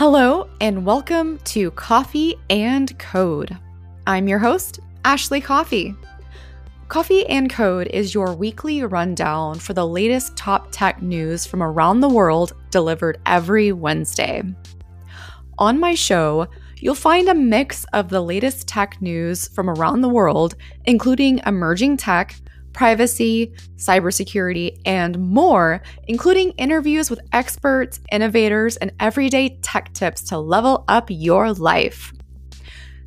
Hello, and welcome to Coffee and Code. I'm your host, Ashley Coffee. Coffee and Code is your weekly rundown for the latest top tech news from around the world delivered every Wednesday. On my show, you'll find a mix of the latest tech news from around the world, including emerging tech, privacy, cybersecurity, and more, including interviews with experts, innovators, and everyday tech tips to level up your life.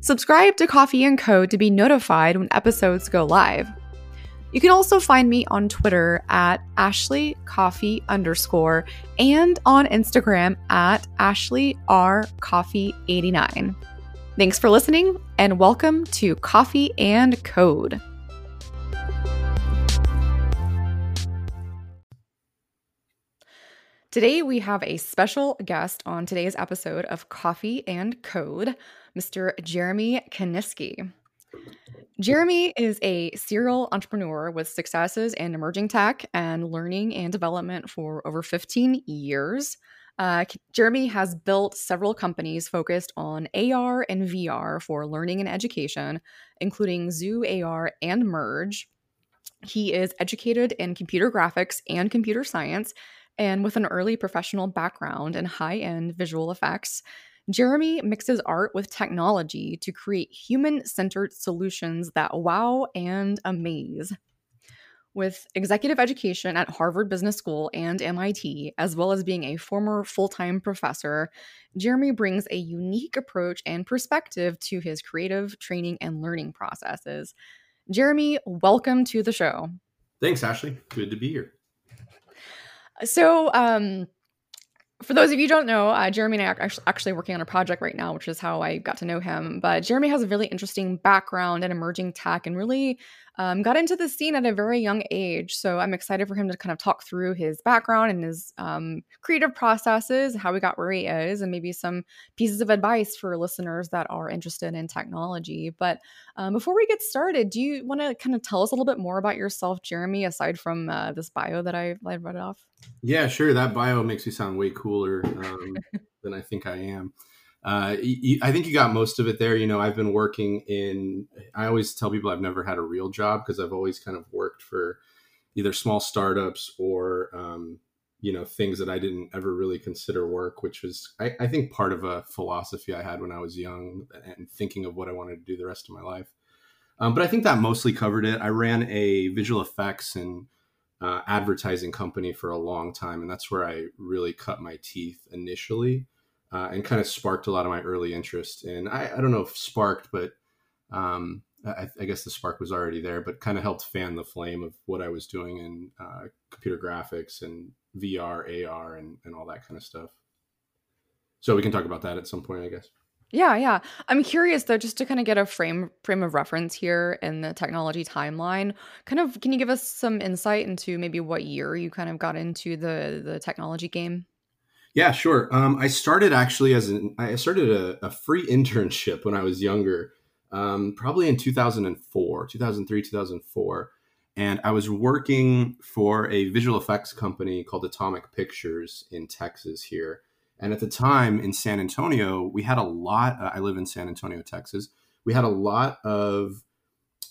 Subscribe to Coffee and Code to be notified when episodes go live. You can also find me on Twitter at Ashley Coffee underscore and on Instagram at Ashley R Coffee 89. Thanks for listening and welcome to Coffee and Code. Today, we have a special guest on today's episode of Coffee and Code, Mr. Jeremy Kaniski. Jeremy is a serial entrepreneur with successes in emerging tech and learning and development for over 15 years. Uh, Jeremy has built several companies focused on AR and VR for learning and education, including Zoo AR and Merge. He is educated in computer graphics and computer science and with an early professional background in high end visual effects, Jeremy mixes art with technology to create human centered solutions that wow and amaze. With executive education at Harvard Business School and MIT, as well as being a former full time professor, Jeremy brings a unique approach and perspective to his creative training and learning processes. Jeremy, welcome to the show. Thanks, Ashley. Good to be here. So, um, for those of you don't know, uh, Jeremy and I are actually working on a project right now, which is how I got to know him. But Jeremy has a really interesting background in emerging tech and really um, got into the scene at a very young age. So I'm excited for him to kind of talk through his background and his um, creative processes, how he got where he is, and maybe some pieces of advice for listeners that are interested in technology. But um, before we get started, do you want to kind of tell us a little bit more about yourself, Jeremy, aside from uh, this bio that I, I read off? Yeah, sure. That bio makes me sound way cooler um, than I think I am. Uh, I think you got most of it there. You know, I've been working in, I always tell people I've never had a real job because I've always kind of worked for either small startups or, um, you know, things that I didn't ever really consider work, which was, I, I, think, part of a philosophy I had when I was young and thinking of what I wanted to do the rest of my life. Um, but I think that mostly covered it. I ran a visual effects and uh, advertising company for a long time, and that's where I really cut my teeth initially uh, and kind of sparked a lot of my early interest. And I, I don't know if sparked, but um, I, I, guess the spark was already there, but kind of helped fan the flame of what I was doing in uh, computer graphics and VR, AR, and, and all that kind of stuff. So we can talk about that at some point, I guess. Yeah, yeah. I'm curious though, just to kind of get a frame frame of reference here in the technology timeline. Kind of, can you give us some insight into maybe what year you kind of got into the the technology game? Yeah, sure. Um, I started actually as an I started a, a free internship when I was younger, um, probably in 2004, 2003, 2004, and I was working for a visual effects company called Atomic Pictures in Texas here. And at the time in San Antonio, we had a lot. Uh, I live in San Antonio, Texas. We had a lot of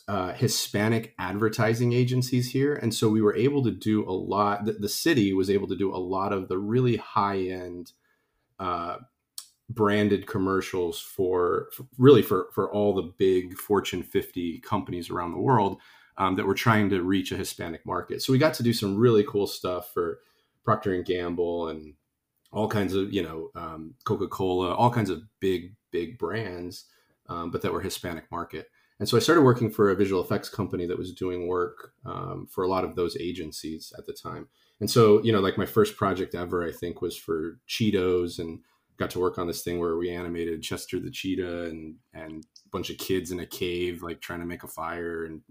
uh, Hispanic advertising agencies here, and so we were able to do a lot. The, the city was able to do a lot of the really high end uh, branded commercials for, for, really for for all the big Fortune 50 companies around the world um, that were trying to reach a Hispanic market. So we got to do some really cool stuff for Procter and Gamble and all kinds of you know um, Coca Cola, all kinds of big big brands, um, but that were Hispanic market. And so I started working for a visual effects company that was doing work um, for a lot of those agencies at the time. And so, you know, like my first project ever, I think, was for Cheetos and got to work on this thing where we animated Chester the cheetah and and a bunch of kids in a cave, like trying to make a fire and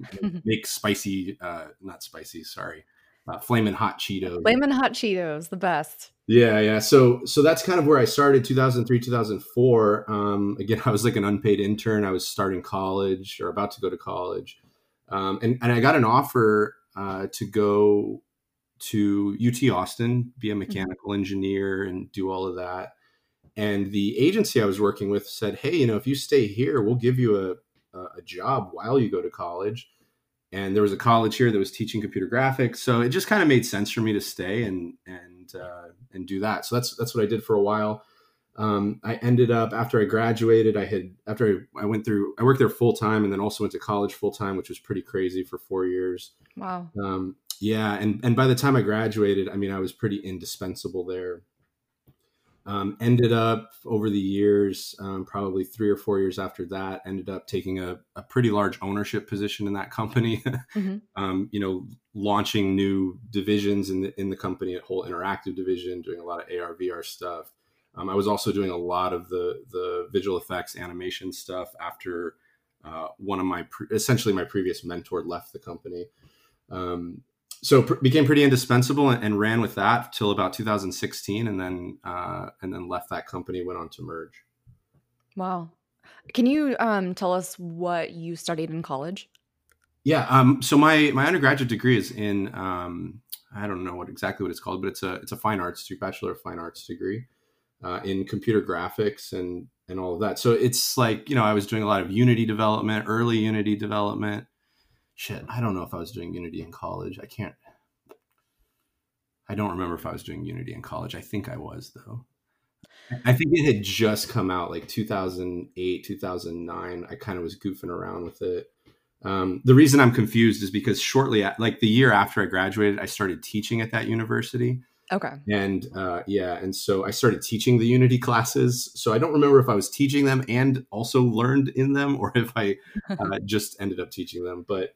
make spicy, uh, not spicy, sorry, uh, flaming hot Cheetos. Flaming hot Cheetos, the best. Yeah, yeah. So so that's kind of where I started 2003, 2004. Um, again, I was like an unpaid intern. I was starting college or about to go to college. Um, and, and I got an offer uh, to go to UT Austin, be a mm-hmm. mechanical engineer and do all of that. and the agency I was working with said, "Hey, you know, if you stay here, we'll give you a a job while you go to college." And there was a college here that was teaching computer graphics, so it just kind of made sense for me to stay and and uh, and do that. So that's that's what I did for a while. Um, I ended up after I graduated, I had after I, I went through, I worked there full time, and then also went to college full time, which was pretty crazy for four years. Wow. Um, yeah, and and by the time I graduated, I mean I was pretty indispensable there. Um, ended up over the years, um, probably three or four years after that, ended up taking a, a pretty large ownership position in that company. mm-hmm. um, you know, launching new divisions in the in the company, a whole interactive division, doing a lot of AR VR stuff. Um, I was also doing a lot of the the visual effects animation stuff after uh, one of my pre- essentially my previous mentor left the company. Um, so pr- became pretty indispensable and, and, ran with that till about 2016 and then uh, and then left that company went on to merge. Wow. Can you um, tell us what you studied in college? Yeah um, so my my undergraduate degree is in um, i don't know what exactly what it's called but it's a it's a fine arts bachelor of fine arts degree uh, in computer graphics and and all of that. So it's like you know i was doing a lot of unity development early unity development shit, I don't know if I was doing Unity in college. I can't. I don't remember if I was doing Unity in college. I think I was though. I think it had just come out like 2008, 2009. I kind of was goofing around with it. Um, the reason I'm confused is because shortly, at, like the year after I graduated, I started teaching at that university. Okay. And uh, yeah, and so I started teaching the Unity classes. So I don't remember if I was teaching them and also learned in them, or if I uh, just ended up teaching them. But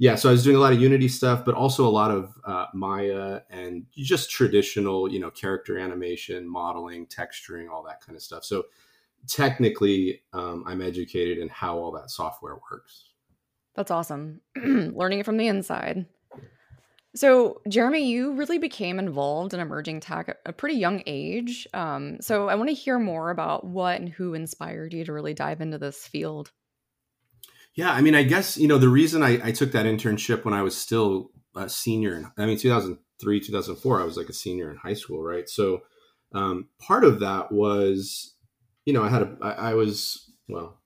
yeah, so I was doing a lot of Unity stuff, but also a lot of uh, Maya and just traditional, you know, character animation, modeling, texturing, all that kind of stuff. So technically, um, I'm educated in how all that software works. That's awesome. Learning it from the inside. So, Jeremy, you really became involved in emerging tech at a pretty young age. Um, so, I want to hear more about what and who inspired you to really dive into this field. Yeah, I mean, I guess you know the reason I, I took that internship when I was still a senior. In, I mean, 2003, 2004, I was like a senior in high school, right? So um, part of that was, you know, I had a, I, I was well,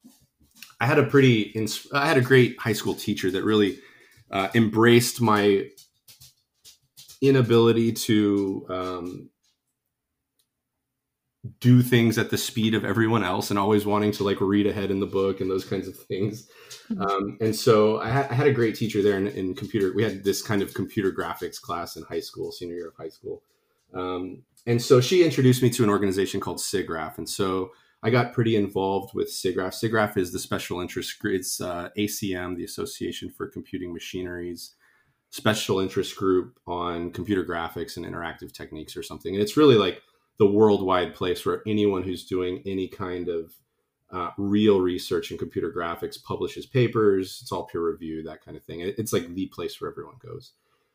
I had a pretty, I had a great high school teacher that really uh, embraced my inability to um, do things at the speed of everyone else and always wanting to like read ahead in the book and those kinds of things. Um, and so I, ha- I, had a great teacher there in, in, computer. We had this kind of computer graphics class in high school, senior year of high school. Um, and so she introduced me to an organization called SIGGRAPH. And so I got pretty involved with SIGGRAPH. SIGGRAPH is the special interest, group, it's uh, ACM, the Association for Computing Machineries special interest group on computer graphics and interactive techniques or something. And it's really like the worldwide place where anyone who's doing any kind of uh, real research in computer graphics publishes papers. It's all peer reviewed, that kind of thing. It's like the place where everyone goes.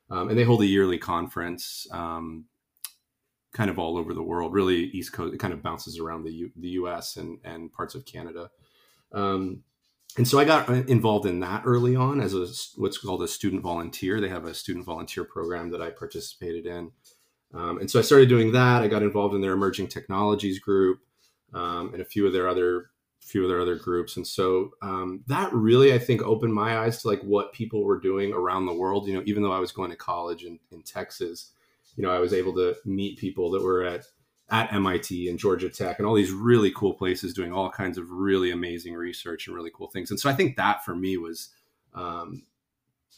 Um, and they hold a yearly conference, um, kind of all over the world. Really, East Coast. It kind of bounces around the U- the U.S. and and parts of Canada. Um, and so I got involved in that early on as a what's called a student volunteer. They have a student volunteer program that I participated in. Um, and so I started doing that. I got involved in their emerging technologies group um, and a few of their other few of their other groups. And so um, that really, I think, opened my eyes to like what people were doing around the world. You know, even though I was going to college in, in Texas, you know, I was able to meet people that were at at MIT and Georgia Tech and all these really cool places doing all kinds of really amazing research and really cool things. And so I think that for me was um,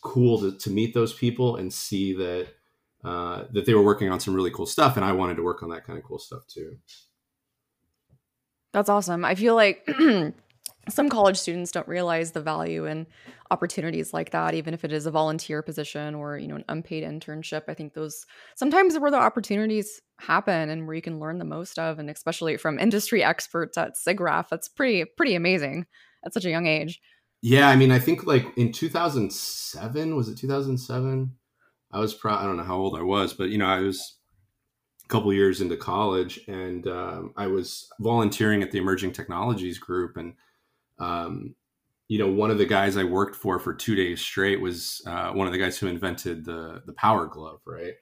cool to, to meet those people and see that uh, that they were working on some really cool stuff, and I wanted to work on that kind of cool stuff too. That's awesome. I feel like some college students don't realize the value and opportunities like that, even if it is a volunteer position or you know an unpaid internship. I think those sometimes where the opportunities happen and where you can learn the most of, and especially from industry experts at SIGGRAPH, that's pretty pretty amazing at such a young age. Yeah, I mean, I think like in 2007 was it 2007? I was pro I don't know how old I was, but you know, I was couple years into college and um, I was volunteering at the emerging technologies group. And, um, you know, one of the guys I worked for for two days straight was uh, one of the guys who invented the, the power glove. Right.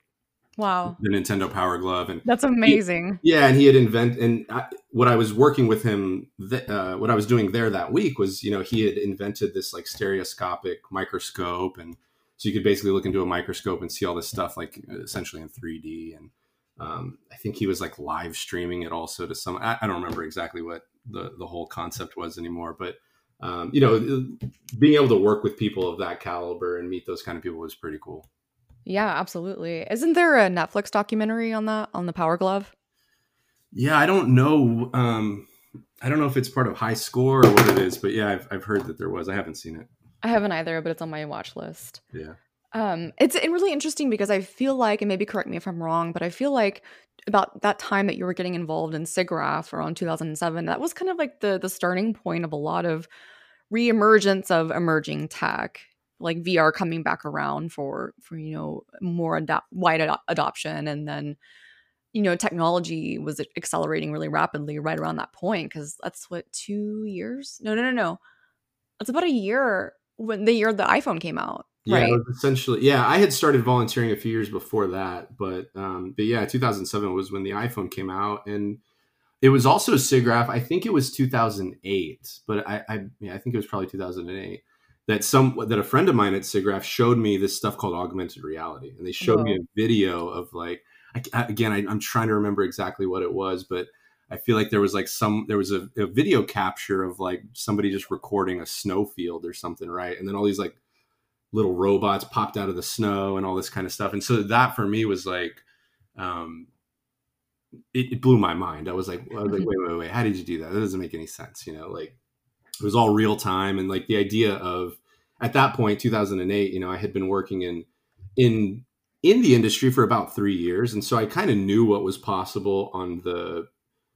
Wow. The Nintendo Power Glove, and that's amazing. He, yeah, and he had invented, and I, what I was working with him, th- uh, what I was doing there that week was, you know, he had invented this like stereoscopic microscope, and so you could basically look into a microscope and see all this stuff, like essentially in 3D. And um, I think he was like live streaming it also to some. I, I don't remember exactly what the the whole concept was anymore, but um, you know, being able to work with people of that caliber and meet those kind of people was pretty cool. Yeah, absolutely. Isn't there a Netflix documentary on that on the Power Glove? Yeah, I don't know. Um, I don't know if it's part of High Score or what it is, but yeah, I've I've heard that there was. I haven't seen it. I haven't either, but it's on my watch list. Yeah. Um, it's really interesting because I feel like, and maybe correct me if I'm wrong, but I feel like about that time that you were getting involved in SIGGRAPH around 2007, that was kind of like the the starting point of a lot of reemergence of emerging tech like VR coming back around for for you know more ado- wide ad- adoption, and then you know technology was accelerating really rapidly right around that point because that's what two years? No, no, no, no. It's about a year when the year the iPhone came out. Yeah, right? essentially. Yeah, I had started volunteering a few years before that, but um, but yeah, 2007 was when the iPhone came out, and it was also SIGGRAPH. I think it was 2008, but I, I yeah, I think it was probably 2008 that some that a friend of mine at SIGGRAPH showed me this stuff called augmented reality, and they showed me a video of like I, again I, am trying to remember exactly what it was, but I feel like there was like some there was a, a video capture of like somebody just recording a snowfield or something, right? And then all these like little robots popped out of the snow and all this kind of stuff, and so that for me was like. Um, it, it blew my mind. I was like, I was like, wait, wait, wait, how did you do that? That doesn't make any sense, you know. Like, it was all real time and like the idea of at that point 2008 you know i had been working in in in the industry for about three years and so i kind of knew what was possible on the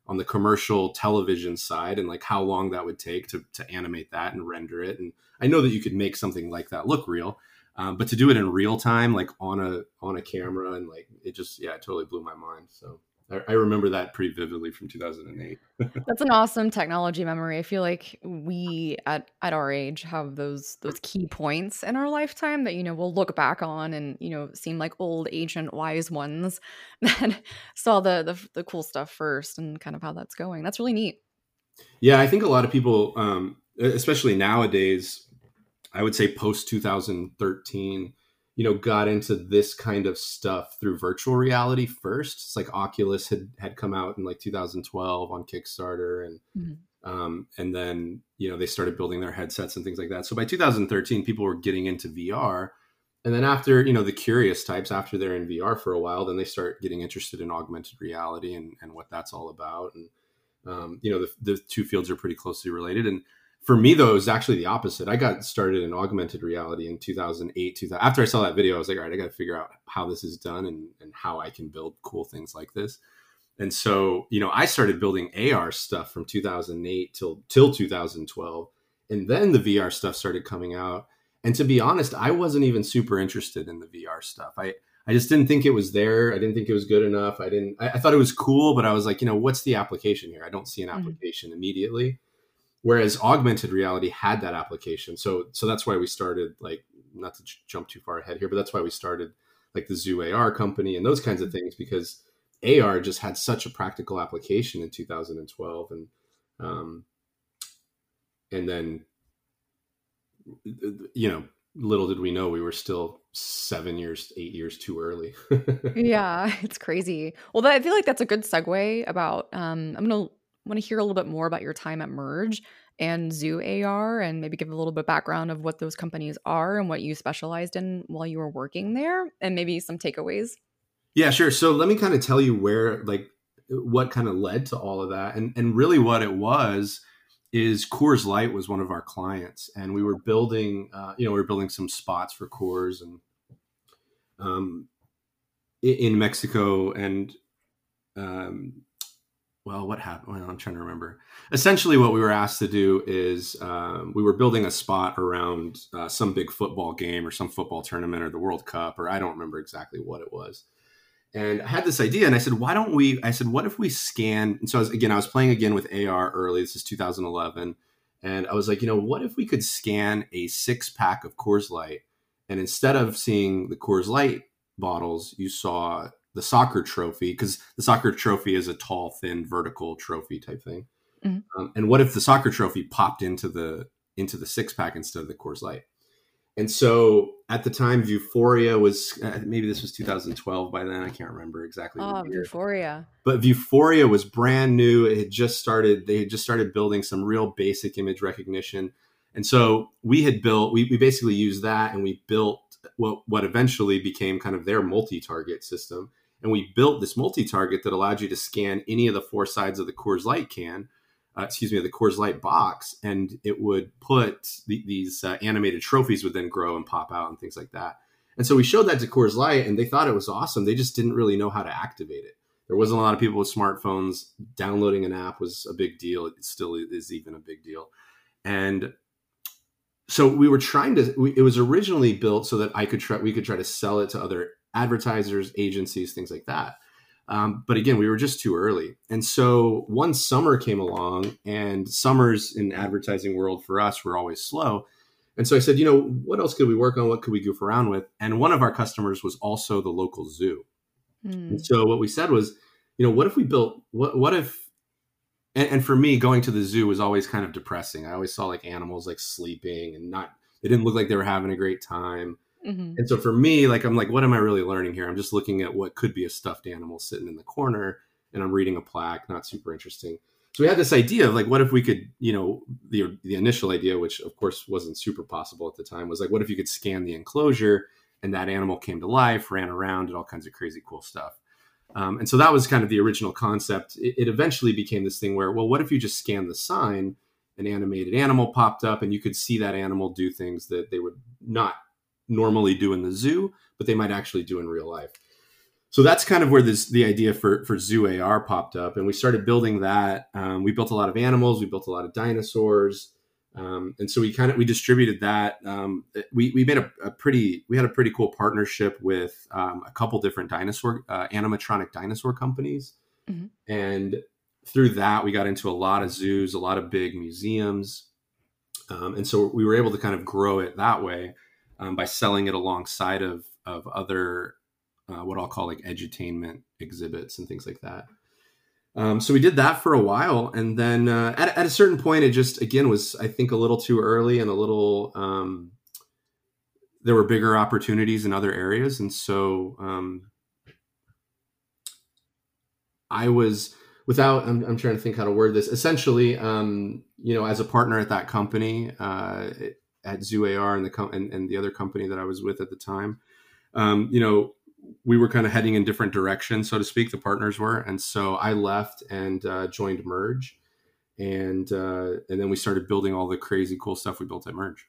on the commercial television side and like how long that would take to, to animate that and render it. And i know that you could make something like that look real um, but to do it in real time like on a on a camera and like it just yeah it totally blew my mind so I, remember that pretty vividly from 2008. That's an awesome technology memory. I feel like we at at our age have those those key points in our lifetime that you know we'll look back on and you know seem like old ancient wise ones that saw the, the the cool stuff first and kind of how that's going. That's really neat. Yeah, I think a lot of people, um, especially nowadays, I would say post 2013 you know got into this kind of stuff through virtual reality first. It's like oculus had had come out in like 2012 on kickstarter and mm-hmm. um, and then you know they started building their headsets and things like that. So by 2013 people were getting into vr and then after you know the curious types after they're in vr for a while then they start getting interested in augmented reality and, and what that's all about. And um, you know the, the two fields are pretty closely related. And for me though it was actually the opposite i got started in augmented reality in 2008 2000, after i saw that video i was like all right i got to figure out how this is done and, and how i can build cool things like this and so you know i started building ar stuff from 2008 till till 2012 and then the vr stuff started coming out and to be honest i wasn't even super interested in the vr stuff i I just didn't think it was there. I didn't think it was good enough. I didn't. I, I thought it was cool, but I was like, you know, what's the application here? I don't see an mm-hmm. application mm-hmm. immediately whereas augmented reality had that application. So so that's why we started like not to j- jump too far ahead here but that's why we started like the zoo ar company and those kinds of things because ar just had such a practical application in 2012 and um and then you know little did we know we were still seven years eight years too early. Yeah it's crazy. Well that, i feel like that's a good segue about um i'm gonna want to hear a little bit more about your time at Merge and Zoo AR and maybe give a little bit background of what those companies are and what you specialized in while you were working there and maybe some takeaways. Yeah, sure. So let me kind of tell you where like what kind of led to all of that and and really what it was is Coors Light was one of our clients and we were building uh, you know we were building some spots for Coors and um in Mexico and um well, what happened? Well, I'm trying to remember. Essentially, what we were asked to do is um, we were building a spot around uh, some big football game or some football tournament or the World Cup, or I don't remember exactly what it was. And I had this idea, and I said, "Why don't we?" I said, "What if we scan?" And so, I was, again, I was playing again with AR early. This is 2011, and I was like, you know, what if we could scan a six pack of Coors Light, and instead of seeing the Coors Light bottles, you saw the soccer trophy because the soccer trophy is a tall, thin, vertical trophy type thing. Mm-hmm. Um, and what if the soccer trophy popped into the into the six pack instead of the Coors Light? And so at the time, Vuforia was uh, maybe this was 2012 by then. I can't remember exactly. Oh, Vuforia. But Vuforia was brand new. It had just started. They had just started building some real basic image recognition. And so we had built. We, we basically used that, and we built what what eventually became kind of their multi-target system. And we built this multi-target that allowed you to scan any of the four sides of the Coors Light can uh, excuse me, the Coors Light box, and it would put the, these uh, animated trophies would then grow and pop out and things like that. And so we showed that to Coors Light, and they thought it was awesome. They just didn't really know how to activate it. There wasn't a lot of people with smartphones. Downloading an app was a big deal. It still is even a big deal. And so we were trying to. We, it was originally built so that I could try. We could try to sell it to other advertisers, agencies, things like that. Um, but again, we were just too early. And so one summer came along, and summers in advertising world for us were always slow. And so I said, you know, what else could we work on? What could we goof around with? And one of our customers was also the local zoo. Mm. And so what we said was, you know, what if we built what what if and, and, for me, going to the zoo was always kind of depressing. I always saw like animals like sleeping and not they didn't look like they were having a great time. Mm-hmm. And so for me, like I'm like, what am I really learning here? I'm just looking at what could be a stuffed animal sitting in the corner, and I'm reading a plaque, not super interesting. So we had this idea of like, what if we could, you know, the the initial idea, which of course wasn't super possible at the time, was like, what if you could scan the enclosure and that animal came to life, ran around, did all kinds of crazy cool stuff. Um, and so that was kind of the original concept. It, it eventually became this thing where, well, what if you just scan the sign? An animated animal popped up, and you could see that animal do things that they would not normally do in the zoo, but they might actually do in real life. So that's kind of where this the idea for for Zoo AR popped up, and we started building that. Um, we built a lot of animals, we built a lot of dinosaurs, um, and so we kind of we distributed that. Um, we we made a, a, pretty we had a pretty cool partnership with um, a couple different dinosaur uh, animatronic dinosaur companies, mm-hmm. and through that we got into a lot of zoos, a lot of big museums, um, and so we were able to kind of grow it that way um, by selling it alongside of of other uh, what I'll call like edutainment exhibits and things like that. Um, so we did that for a while, and then uh, at, at a certain point, it just again was I think a little too early and a little um, there were bigger opportunities in other areas, and so um, I was without I'm, I'm, trying to think how to word this. Essentially, um, you know, as a partner at that company, uh, at Zoo AR and the com- and, and, the other company that I was with at the time, um, you know, we were kind of heading in different directions, so to speak. The partners were, and so I left and uh, joined Merge, and uh, and then we started building all the crazy cool stuff we built at Merge.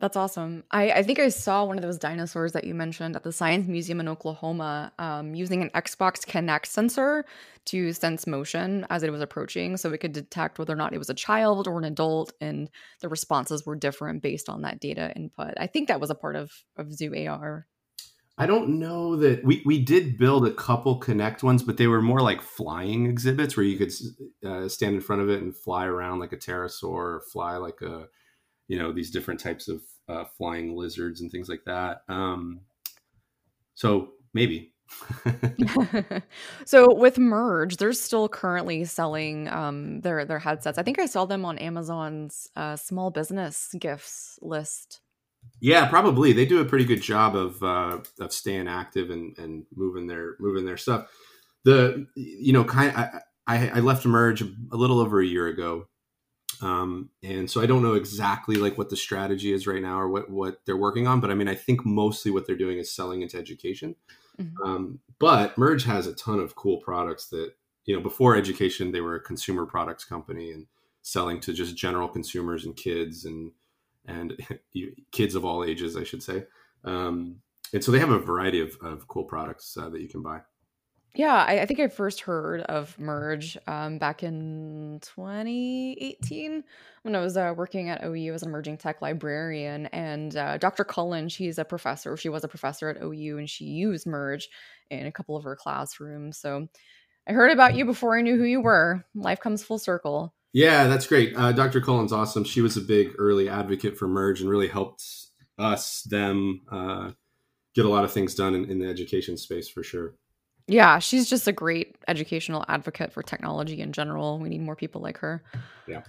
That's awesome. I, I think I saw one of those dinosaurs that you mentioned at the Science Museum in Oklahoma um, using an Xbox Kinect sensor to sense motion as it was approaching. So it could detect whether or not it was a child or an adult, and the responses were different based on that data input. I think that was a part of, of Zoo AR. I don't know that we, we did build a couple Kinect ones, but they were more like flying exhibits where you could uh, stand in front of it and fly around like a pterosaur or fly like a you know these different types of uh, flying lizards and things like that. Um, so maybe. so with Merge, they're still currently selling um, their their headsets. I think I saw them on Amazon's uh, small business gifts list. Yeah, probably they do a pretty good job of uh, of staying active and, and moving their moving their stuff. The you know kind I, I, I left Merge a little over a year ago, um, and so I don't know exactly like what the strategy is right now or what what they're working on, but I mean I think mostly what they're doing is selling into education. Mm-hmm. Um, but Merge has a ton of cool products that you know before education they were a consumer products company and selling to just general consumers and kids and and kids of all ages, I should say. Um, and so they have a variety of, of cool products uh, that you can buy. Yeah, I, I, think I first heard of Merge um, back in 2018 when I was uh, working at OU as an emerging tech librarian. And uh, Dr. Cullen, she's a professor. She was a professor at OU and she used Merge in a couple of her classrooms. So I heard about you before I knew who you were. Life comes full circle. Yeah, that's great. Uh, Dr. Cullen's awesome. She was a big early advocate for Merge and really helped us, them, uh, get a lot of things done in, in the education space for sure. Yeah, she's just a great educational advocate for technology in general. We need more people like her. Yeah.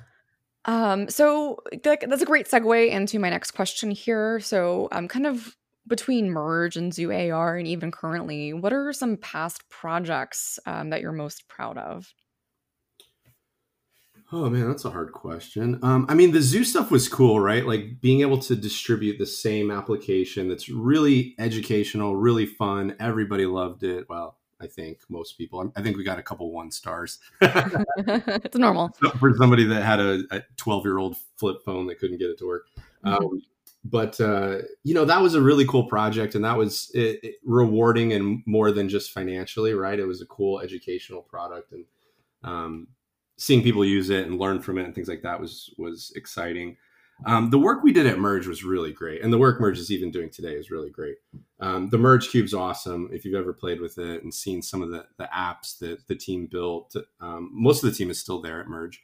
Um, so that's a great segue into my next question here. So, um, kind of between Merge and Zoo AR, and even currently, what are some past projects um, that you're most proud of? Oh man, that's a hard question. Um, I mean, the zoo stuff was cool, right? Like being able to distribute the same application that's really educational, really fun. Everybody loved it. Well, I think most people. I think we got a couple one stars. it's normal for somebody that had a 12 year old flip phone that couldn't get it to work. Mm-hmm. Um, but uh, you know that was a really cool project, and that was it, it, rewarding and more than just financially, right? It was a cool educational product, and um, seeing people use it and learn from it and things like that was was exciting. Um, the work we did at Merge was really great, and the work Merge is even doing today is really great. Um, the Merge Cube's awesome. If you've ever played with it and seen some of the the apps that the team built, um, most of the team is still there at Merge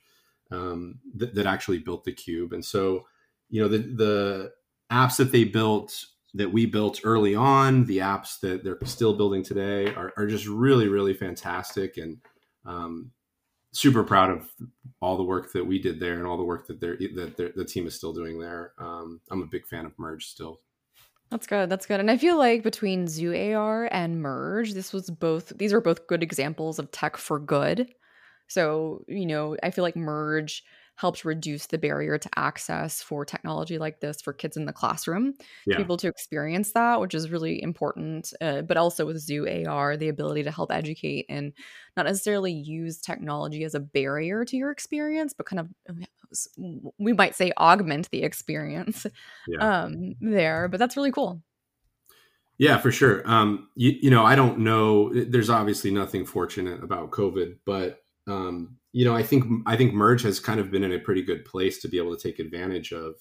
um, that, that actually built the cube, and so you know the the apps that they built that we built early on, the apps that they're still building today are, are just really really fantastic and um, super proud of all the work that we did there and all the work that they're that the team is still doing there. Um, I'm a big fan of Merge still. That's good. That's good. And I feel like between Zoo AR and Merge, this was both these are both good examples of tech for good. So, you know, I feel like Merge helps reduce the barrier to access for technology like this for kids in the classroom yeah. to be able to experience that which is really important uh, but also with zoo ar the ability to help educate and not necessarily use technology as a barrier to your experience but kind of uh, we might say augment the experience yeah. um, there but that's really cool yeah, for sure. Um, you, you know, I don't know. There's obviously nothing fortunate about COVID, but um, you know, I think I think Merge has kind of been in a pretty good place to be able to take advantage of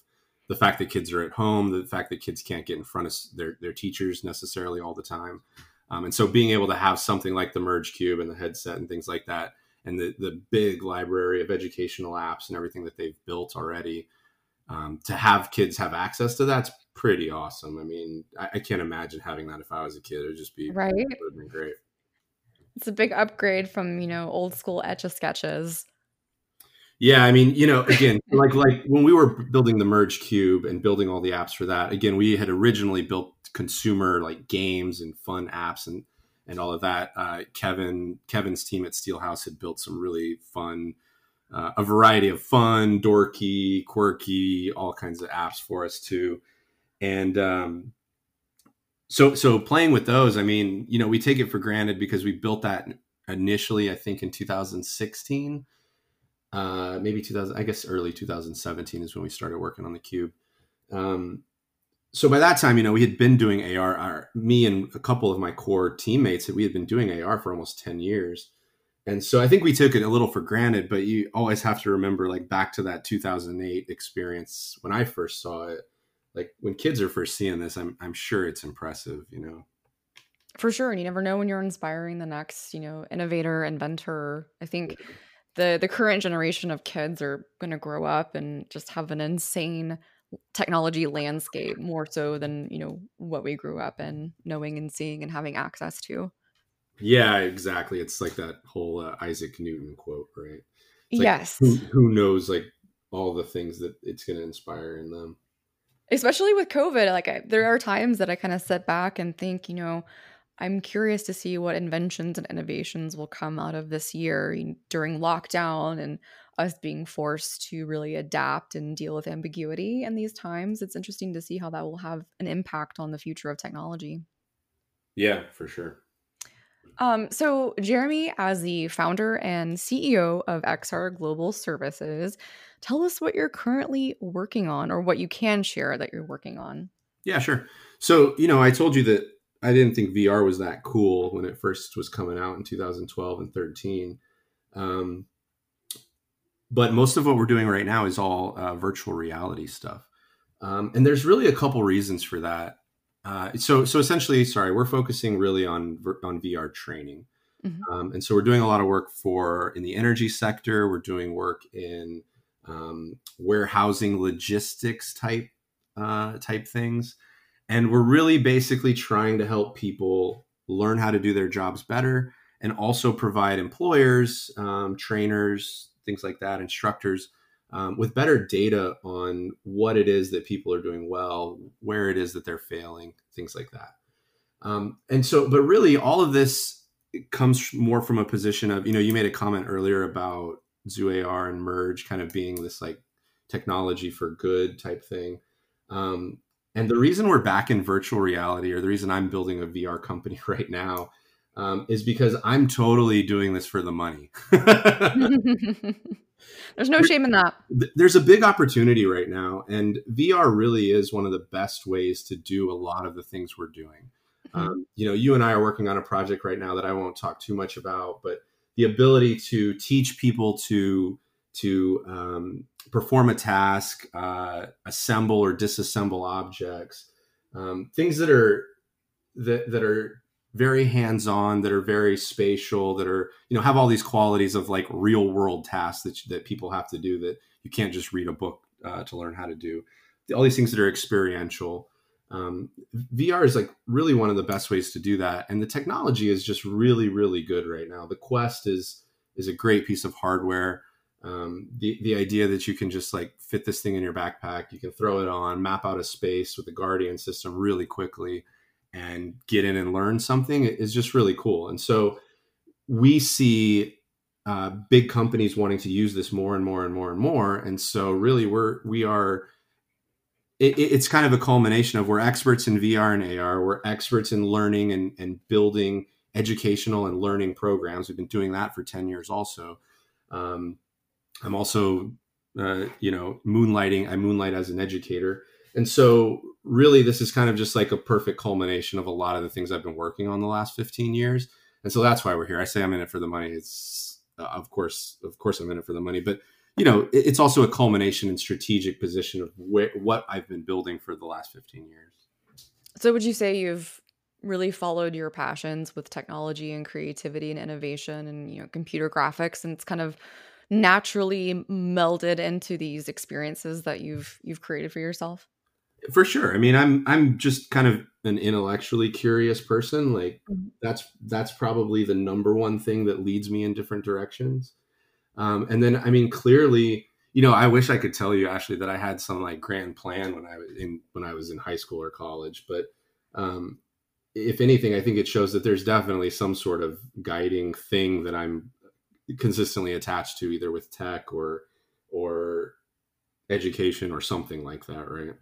the fact that kids are at home, the fact that kids can't get in front of their their teachers necessarily all the time, um, and so being able to have something like the Merge Cube and the headset and things like that, and the the big library of educational apps and everything that they've built already, um, to have kids have access to that's pretty awesome. I mean, I, I, can't imagine having that if I was a kid. It would just be right. It would be great. It's a big upgrade from, you know, old school etch a sketches. Yeah, I mean, you know, again, like like when we were building the Merge Cube and building all the apps for that, again, we had originally built consumer like games and fun apps and and all of that. Uh, Kevin Kevin's team at Steelhouse had built some really fun, uh, a variety of fun, dorky, quirky, all kinds of apps for us too. And um, so so playing with those i mean you know we take it for granted because we built that initially i think in 2016 uh maybe 2000 i guess early 2017 is when we started working on the cube. Um so by that time you know we had been doing ar our, me and a couple of my core teammates we had been doing ar for almost 10 years. And so i think we took it a little for granted but you always have to remember like back to that 2008 experience when i first saw it like when kids are first seeing this, I'm I'm sure it's impressive, you know. For sure, and you never know when you're inspiring the next, you know, innovator, inventor. I think the the current generation of kids are going to grow up and just have an insane technology landscape more so than you know what we grew up in knowing and seeing and having access to. Yeah exactly it's like that whole uh, isaac newton quote right? Like, yes. who, who knows like all the things that it's going to inspire in them especially with covid like I, there are times that i kind of sit back and think you know i'm curious to see what inventions and innovations will come out of this year during lockdown and us being forced to really adapt and deal with ambiguity in these times. It's interesting to see how that will have an impact on the future of technology. Yeah for sure um, so Jeremy, as the founder and CEO of XR Global Services, tell us what you're currently working on or what you can share that you're working on. Yeah, sure. So, you know, I told you that I didn't think VR was that cool when it first was coming out in 2012 and 13. Um, but most of what we're doing right now is all uh, virtual reality stuff. Um, and there's really a couple reasons for that. Uh, so, so essentially, sorry, we're focusing really on on VR training, mm-hmm. um, and so we're doing a lot of work for in the energy sector. We're doing work in um, warehousing logistics type uh, type things, and we're really basically trying to help people learn how to do their jobs better and also provide employers, um, trainers, things like that, instructors um, with better data on what it is that people are doing well, where it is that they're failing, things like that. Um, and so, but really, all of this comes more from a position of, you know, you made a comment earlier about Zoo AR and Merge kind of being this like technology for good type thing. Um, and the reason we're back in virtual reality, or the reason I'm building a VR company right now, um, is because I'm totally doing this for the money. There's no shame in that. There's a big opportunity right now, and VR really is one of the best ways to do a lot of the things we're doing. Mm-hmm. Um, you know, you and I are working on a project right now that I won't talk too much about, but the ability to teach people to to um, perform a task, uh, assemble or disassemble objects, um, things that are that that are very hands-on, that are very spatial, that are you know have all these qualities of like real world tasks that that people have to do that you can't just read a book uh, to learn how to do. All these things that are experiential. Um, VR is like really one of the best ways to do that, and the technology is just really really good right now. The Quest is is a great piece of hardware um, the the idea that you can just like fit this thing in your backpack, you can throw it on, map out a space with the Guardian system really quickly, and get in and learn something is just really cool. And so we see uh, big companies wanting to use this more and more and more and more. And so really, we're we are. It, it's kind of a culmination of we're experts in VR and AR. We're experts in learning and, and building educational and learning programs. We've been doing that for ten years, also. Um, I'm also, uh, you know, moonlighting. I moonlight as an educator. And so, really, this is kind of just like a perfect culmination of a lot of the things I've been working on the last 15 years. And so that's why we're here. I say I'm in it for the money. It's, uh, of course, of course, I'm in it for the money. But, you know, it, it's also a culmination and strategic position of where, what I've been building for the last 15 years. So, would you say you've really followed your passions with technology and creativity and innovation and, you know, computer graphics? And it's kind of naturally melded into these experiences that you've you've created for yourself? For sure. I mean, I'm I'm just kind of an intellectually curious person. Like mm-hmm. that's that's probably the number one thing that leads me in different directions. Um, and then, I mean, clearly, you know, I wish I could tell you actually that I had some like grand plan when I was in when I was in high school or college, but um, if anything, I think it shows that there's definitely some sort of guiding thing that I'm consistently attached to either with tech or or education or something like that right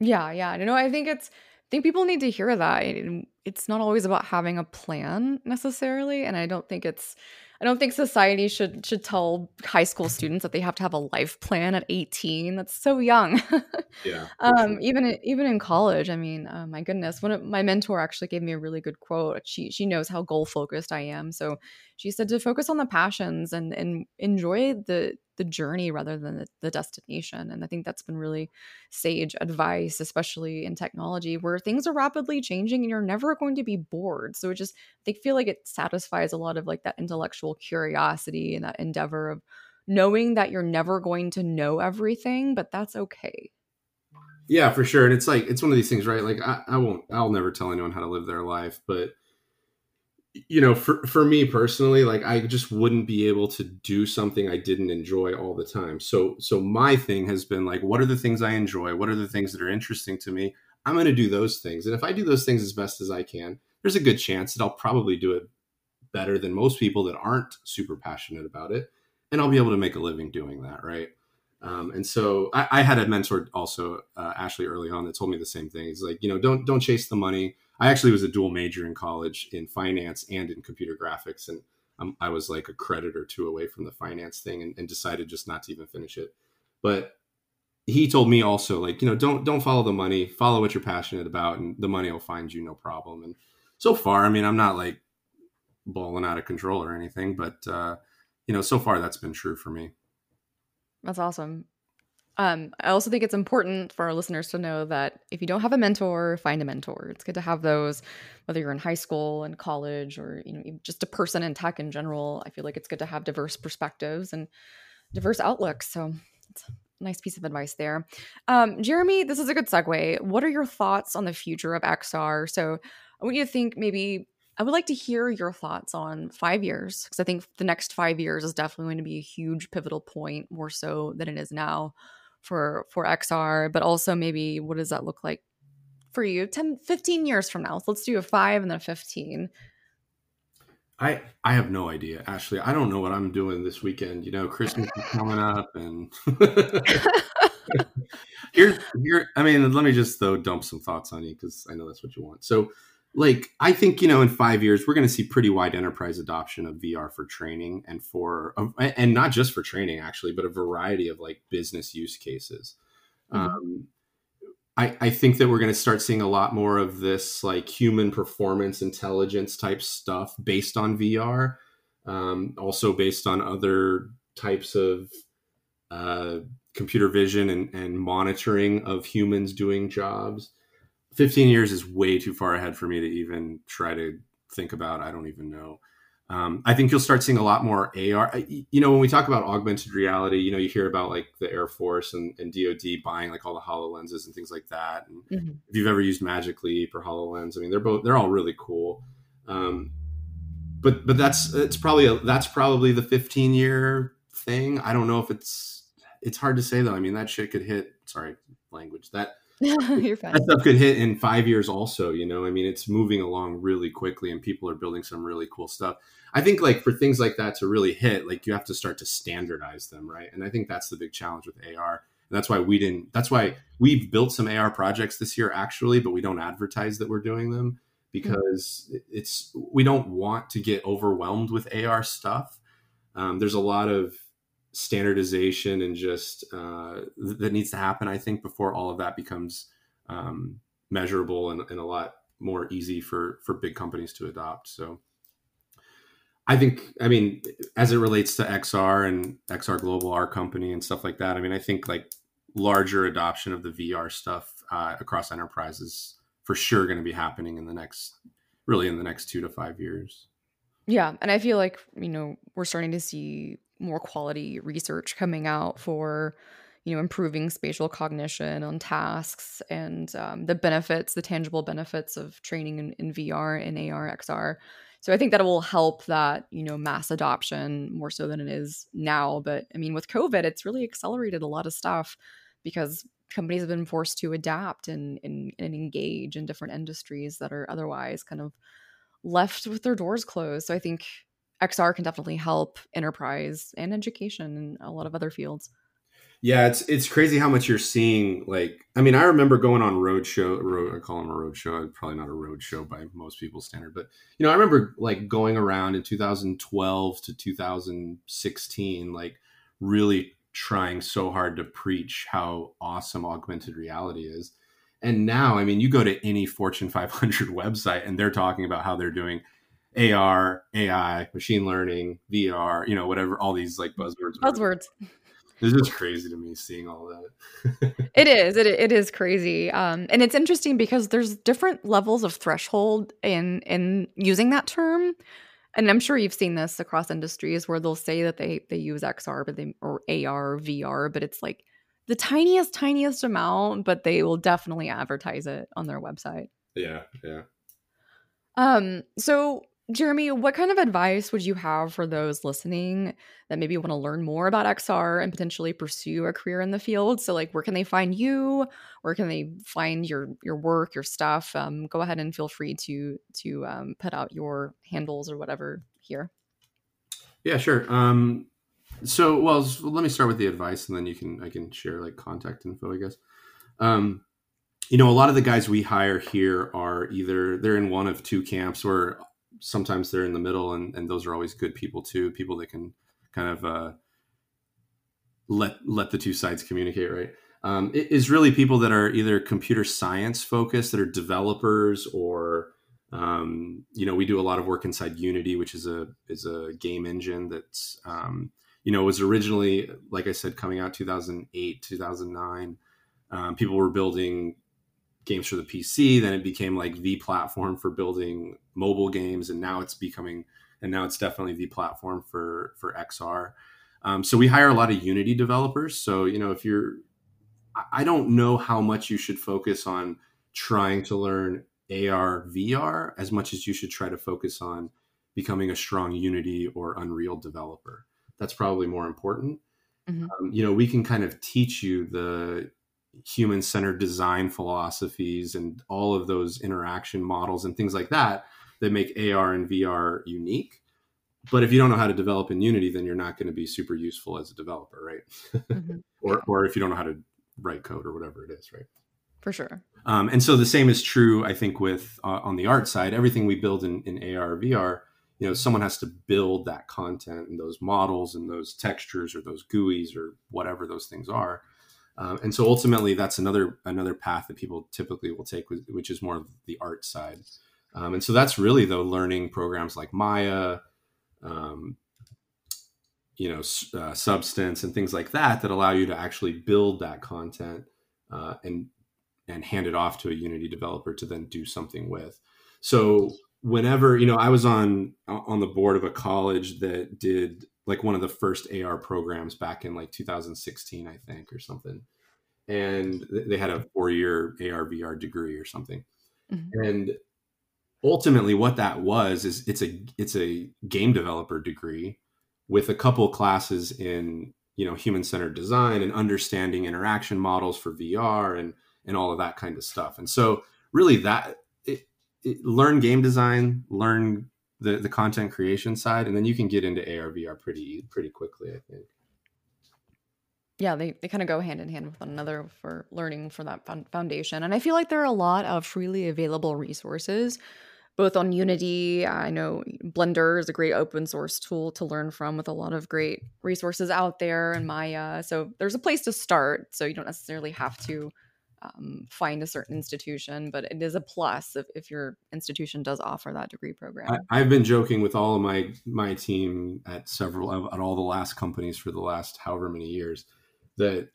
yeah yeah you know i think it's i think people need to hear that it's not always about having a plan necessarily and i don't think it's I don't think society should should tell high school students that they have to have a life plan at 18. That's so young. yeah. Um, sure. even even in college, I mean, oh my goodness, one of my mentor actually gave me a really good quote. She she knows how goal focused I am, so she said to focus on the passions and and enjoy the the journey rather than the, the, destination. And I think that's been really sage advice, especially in technology where things are rapidly changing and you're never going to be bored. So it just, they feel like it satisfies a lot of like that intellectual curiosity and that endeavor of knowing that you're never going to know everything, but that's okay. Yeah, for sure. And it's like, it's one of these things, right? Like, I, I won't, I'll never tell anyone how to live their life, but you know, for for me personally, like I just wouldn't be able to do something I didn't enjoy all the time. So so my thing has been like, what are the things I enjoy? What are the things that are interesting to me? I'm going to do those things, and if I do those things as best as I can, there's a good chance that I'll probably do it better than most people that aren't super passionate about it, and I'll be able to make a living doing that, right? Um, and so I, I, had a mentor also, uh, Ashley, early on that told me the same thing. He's like, you know, don't don't chase the money I actually was a dual major in college in finance and in computer graphics, and um, I was like a credit or two away from the finance thing, and, and decided just not to even finish it. But he told me also, like, you know, don't don't follow the money, follow what you're passionate about, and the money will find you, no problem. And so far, I mean, I'm not like balling out of control or anything, but uh, you know, so far that's been true for me. That's awesome. Um, I also think it's important for our listeners to know that if you don't have a mentor, find a mentor. It's good to have those, whether you're in high school and college, or you know, just a person in tech in general. I feel like it's good to have diverse perspectives and diverse outlooks. So it's a nice piece of advice there. Um, Jeremy, this is a good segue. What are your thoughts on the future of XR? So I want you to think maybe I would like to hear your thoughts on five years because I think the next five years is definitely going to be a huge pivotal point, more so than it is now for for XR. But also maybe what does that look like for you 10, 15 years from now? So let's do a five and then a 15. I I have no idea, Ashley. I don't know what I'm doing this weekend. You know, Christmas is coming up, and here here. I mean, let me just though dump some thoughts on you because I know that's what you want. So, like, I think you know, in five years, we're going to see pretty wide enterprise adoption of VR for training and for and not just for training actually, but a variety of like business use cases. Mm-hmm. Um, I, I think that we're going to start seeing a lot more of this like human performance intelligence type stuff based on VR, um, also based on other types of uh, computer vision and, and monitoring of humans doing jobs. 15 years is way too far ahead for me to even try to think about. I don't even know. Um, I think you'll start seeing a lot more AR. You know, when we talk about augmented reality, you know, you hear about like the Air Force and, and DoD buying like all the Hololenses and things like that. And mm-hmm. if you've ever used Magic Leap or Hololens, I mean, they're both they're all really cool. Um, but but that's it's probably a, that's probably the 15 year thing. I don't know if it's it's hard to say though. I mean, that shit could hit. Sorry, language that You're fine. That stuff could hit in five years also, you know. I mean, it's moving along really quickly and people are building some really cool stuff. I think like for things like that to really hit, like you have to start to standardize them, right? And I think that's the big challenge with AR. And that's why we didn't that's why we've built some AR projects this year actually, but we don't advertise that we're doing them because mm-hmm. it's we don't want to get overwhelmed with AR stuff. Um, there's a lot of standardization and just uh, that needs to happen, I think, before all of that becomes um, measurable and, and, a lot more easy for for big companies to adopt. So, I think, I mean, as it relates to XR and XR Global, our company, and stuff like that. I mean, I think like larger adoption of the VR stuff uh, across enterprises for sure going to be happening in the next, really, in the next two to five years. Yeah, and I feel like you know we're starting to see more quality research coming out for you know improving spatial cognition on tasks and um, the benefits the tangible benefits of training in, in vr and ar xr so i think that will help that you know mass adoption more so than it is now but i mean with covid it's really accelerated a lot of stuff because companies have been forced to adapt and, and, and engage in different industries that are otherwise kind of left with their doors closed so i think XR can definitely help enterprise and education and a lot of other fields. Yeah, it's it's crazy how much you're seeing. Like, I mean, I remember going on road show. Road, I call them a road show. Probably not a road show by most people's standard, but you know, I remember like going around in 2012 to 2016, like really trying so hard to preach how awesome augmented reality is. And now, I mean, you go to any Fortune 500 website, and they're talking about how they're doing AR, AI, machine learning, VR, you know, whatever, all these like buzzwords. Buzzwords. It's just crazy to me seeing all that. it is. It, it is crazy. Um, and it's interesting because there's different levels of threshold in in using that term. And I'm sure you've seen this across industries where they'll say that they they use XR, but they or AR, VR, but it's like the tiniest, tiniest amount, but they will definitely advertise it on their website. Yeah, yeah. Um, so Jeremy, what kind of advice would you have for those listening that maybe want to learn more about XR and potentially pursue a career in the field? So, like, where can they find you? Where can they find your your work, your stuff? Um, go ahead and feel free to to um, put out your handles or whatever here. Yeah, sure. Um, so, well, let me start with the advice, and then you can I can share like contact info, I guess. Um, you know, a lot of the guys we hire here are either they're in one of two camps, or sometimes they're in the middle, and, and those are always good people too. People that can kind of uh, let let the two sides communicate. Right, um, it is really people that are either computer science focused, that are developers, or um, you know, we do a lot of work inside Unity, which is a is a game engine that's um, you know was originally, like I said, coming out 2008, 2009. Um, people were building games for the PC. Then it became like the platform for building mobile games, and now it's becoming, and now it's definitely the platform for for XR. Um, so we hire a lot of Unity developers. So you know, if you're, I don't know how much you should focus on trying to learn AR, VR as much as you should try to focus on becoming a strong Unity or Unreal developer. That's probably more important. Mm-hmm. Um, you know, we can kind of teach you the human centered design philosophies and all of those interaction models and things like that that make AR and VR unique. But if you don't know how to develop in Unity, then you're not going to be super useful as a developer, right? Mm-hmm. or, or if you don't know how to write code or whatever it is, right? For sure. Um, and so the same is true, I think, with uh, on the art side. Everything we build in, in AR VR, you know, someone has to build that content and those models and those textures or those GUIs or whatever those things are. Um, and so ultimately, that's another another path that people typically will take, which is more the art side. Um, and so that's really though learning programs like Maya, um, you know, uh, Substance and things like that that allow you to actually build that content uh, and and hand it off to a Unity developer to then do something with. So whenever you know, I was on on the board of a college that did like one of the first AR programs back in like 2016, I think, or something. And they had a four year AR VR degree or something. Mm-hmm. And ultimately what that was is it's a it's a game developer degree with a couple classes in you know human centered design and understanding interaction models for VR and and all of that kind of stuff. And so really that learn game design, learn the the content creation side, and then you can get into AR VR pretty pretty quickly. I think. Yeah, they, they kind of go hand in hand with one another for learning for that foundation. And I feel like there are a lot of freely available resources, both on Unity. I know Blender is a great open source tool to learn from with a lot of great resources out there and Maya. So there's a place to start. So you don't necessarily have to um, find a certain institution, but it is a plus if, if your institution does offer that degree program. I, have been joking with all of my my team at several at all the last companies for the last however many years that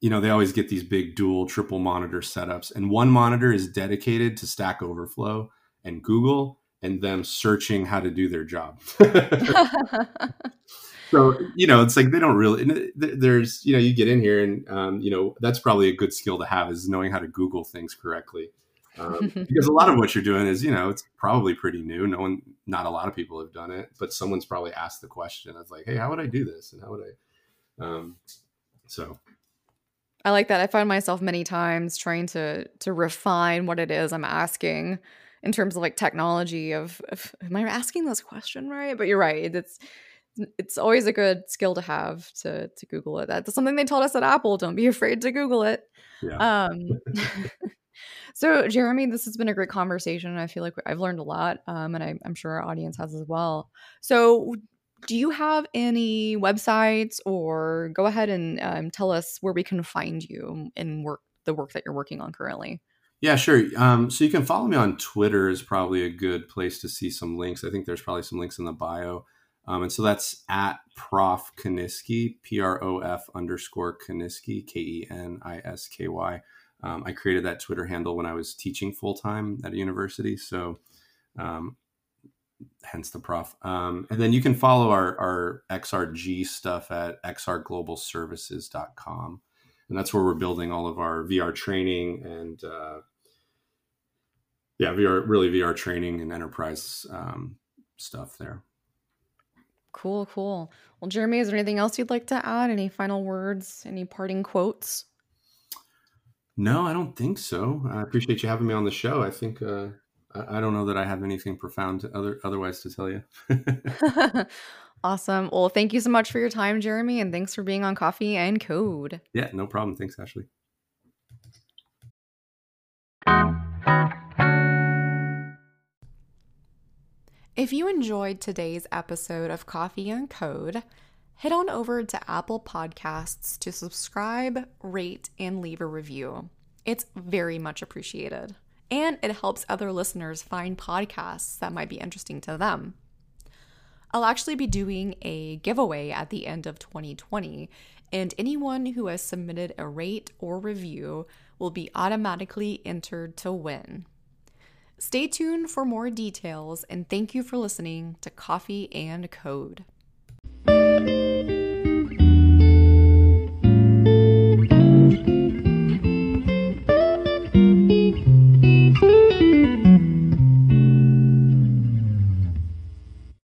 you know they always get these big dual triple monitor setups, and one monitor is dedicated to Stack Overflow and Google and them searching how to do their job. so you know it's like they don't really there's you know you get in here and um, you know that's probably a good skill to have is knowing how to google things correctly. Um, because a lot of what you're doing is you know it's probably pretty new. No one not a lot of people have done it but someone's probably asked the question. It's like hey how would i do this? And how would i um, so. I like that. I find myself many times trying to to refine what it is i'm asking in terms of like technology of, of am i asking this question right? But you're right. It's it's always a good skill to have to to Google it. That's something they told us at Apple. Don't be afraid to Google it. Yeah. Um, so, Jeremy, this has been a great conversation. I feel like I've learned a lot, um, and I, am sure our audience has as well. So, do you have any websites, or go ahead and um, tell us where we can find you and work the work that you're working on currently? Yeah, sure. Um, so you can follow me on Twitter is probably a good place to see some links. I think there's probably some links in the bio. Um, and so that's at Prof Kenisky, P R O F underscore Kenisky, K E N I S K Y. Um, I created that Twitter handle when I was teaching full time at a university. So, um, hence the prof. Um, and then you can follow our, our XRG stuff at xrglobalservices.com. And that's where we're building all of our VR training and, uh, yeah, VR, really VR training and enterprise um, stuff there. Cool, cool. Well, Jeremy, is there anything else you'd like to add? Any final words? Any parting quotes? No, I don't think so. I appreciate you having me on the show. I think uh, I, I don't know that I have anything profound to other otherwise to tell you. awesome. Well, thank you so much for your time, Jeremy, and thanks for being on Coffee and Code. Yeah, no problem. Thanks, Ashley. If you enjoyed today's episode of Coffee and Code, head on over to Apple Podcasts to subscribe, rate, and leave a review. It's very much appreciated. And it helps other listeners find podcasts that might be interesting to them. I'll actually be doing a giveaway at the end of 2020, and anyone who has submitted a rate or review will be automatically entered to win. Stay tuned for more details, and thank you for listening to Coffee and Code.